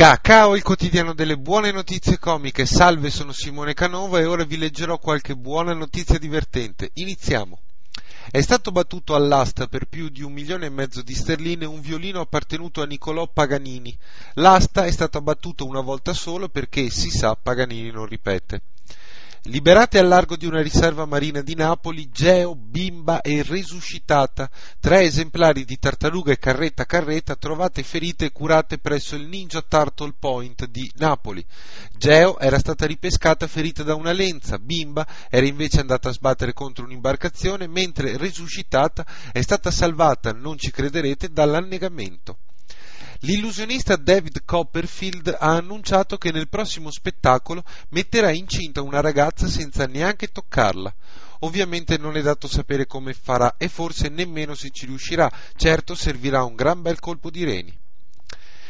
Cacao, il quotidiano delle buone notizie comiche. Salve, sono Simone Canova e ora vi leggerò qualche buona notizia divertente. Iniziamo. È stato battuto all'asta per più di un milione e mezzo di sterline un violino appartenuto a Niccolò Paganini. L'asta è stata battuta una volta solo perché, si sa, Paganini non ripete. Liberate al largo di una riserva marina di Napoli Geo, Bimba e Resuscitata, tre esemplari di tartaruga e carretta carretta trovate ferite e curate presso il Ninja Turtle Point di Napoli. Geo era stata ripescata ferita da una lenza, Bimba era invece andata a sbattere contro un'imbarcazione, mentre Resuscitata è stata salvata, non ci crederete, dall'annegamento. L'illusionista David Copperfield ha annunciato che nel prossimo spettacolo metterà incinta una ragazza senza neanche toccarla. Ovviamente non è dato sapere come farà e forse nemmeno se ci riuscirà, certo servirà un gran bel colpo di reni.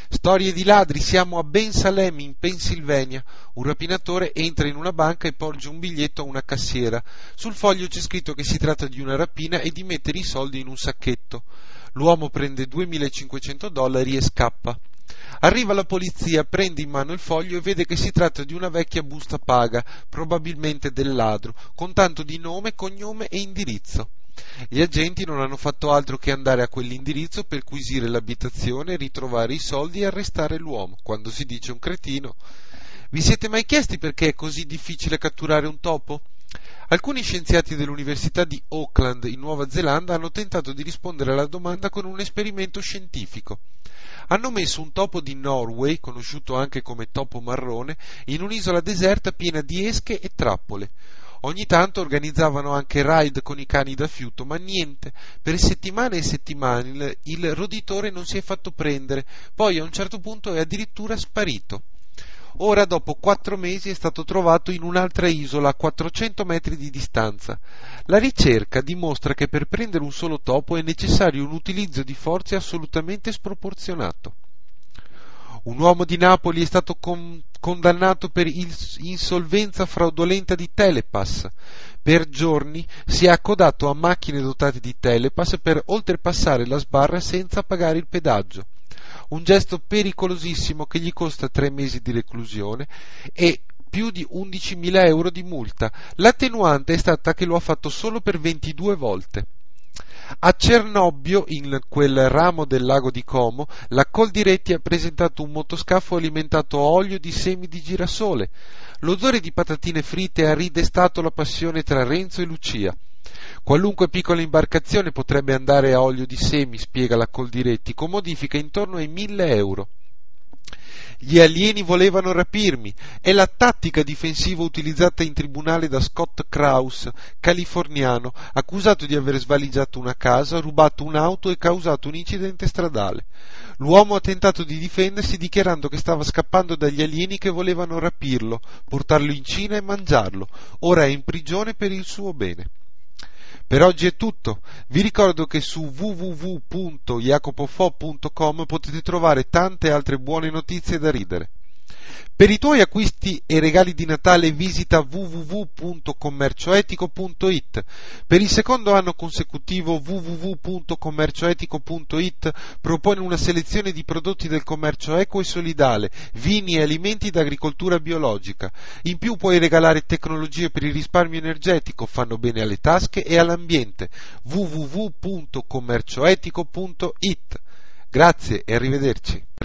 Storie di ladri, siamo a Ben Salem in Pennsylvania. Un rapinatore entra in una banca e porge un biglietto a una cassiera. Sul foglio c'è scritto che si tratta di una rapina e di mettere i soldi in un sacchetto. L'uomo prende 2500 dollari e scappa. Arriva la polizia, prende in mano il foglio e vede che si tratta di una vecchia busta paga, probabilmente del ladro, con tanto di nome, cognome e indirizzo. Gli agenti non hanno fatto altro che andare a quell'indirizzo, perquisire l'abitazione, ritrovare i soldi e arrestare l'uomo. Quando si dice un cretino. Vi siete mai chiesti perché è così difficile catturare un topo? Alcuni scienziati dell'Università di Auckland in Nuova Zelanda hanno tentato di rispondere alla domanda con un esperimento scientifico. Hanno messo un topo di Norway, conosciuto anche come topo marrone, in un'isola deserta piena di esche e trappole. Ogni tanto organizzavano anche raid con i cani da fiuto, ma niente. Per settimane e settimane il roditore non si è fatto prendere, poi a un certo punto è addirittura sparito. Ora, dopo quattro mesi, è stato trovato in un'altra isola a 400 metri di distanza. La ricerca dimostra che per prendere un solo topo è necessario un utilizzo di forze assolutamente sproporzionato. Un uomo di Napoli è stato con- condannato per insolvenza fraudolenta di Telepass. Per giorni si è accodato a macchine dotate di Telepass per oltrepassare la sbarra senza pagare il pedaggio. Un gesto pericolosissimo che gli costa tre mesi di reclusione e più di 11.000 euro di multa. L'attenuante è stata che lo ha fatto solo per 22 volte. A Cernobbio, in quel ramo del lago di Como, la Coldiretti ha presentato un motoscafo alimentato a olio di semi di girasole. L'odore di patatine fritte ha ridestato la passione tra Renzo e Lucia. Qualunque piccola imbarcazione potrebbe andare a olio di semi, spiega la Coldiretti, con modifica intorno ai mille euro. Gli alieni volevano rapirmi. È la tattica difensiva utilizzata in tribunale da Scott Kraus, californiano, accusato di aver svaligiato una casa, rubato un'auto e causato un incidente stradale. L'uomo ha tentato di difendersi dichiarando che stava scappando dagli alieni che volevano rapirlo, portarlo in Cina e mangiarlo. Ora è in prigione per il suo bene. Per oggi è tutto. Vi ricordo che su www.jacopofo.com potete trovare tante altre buone notizie da ridere. Per i tuoi acquisti e regali di Natale visita www.commercioetico.it. Per il secondo anno consecutivo www.commercioetico.it propone una selezione di prodotti del commercio eco e solidale, vini e alimenti d'agricoltura biologica. In più puoi regalare tecnologie per il risparmio energetico, fanno bene alle tasche e all'ambiente. www.commercioetico.it. Grazie e arrivederci.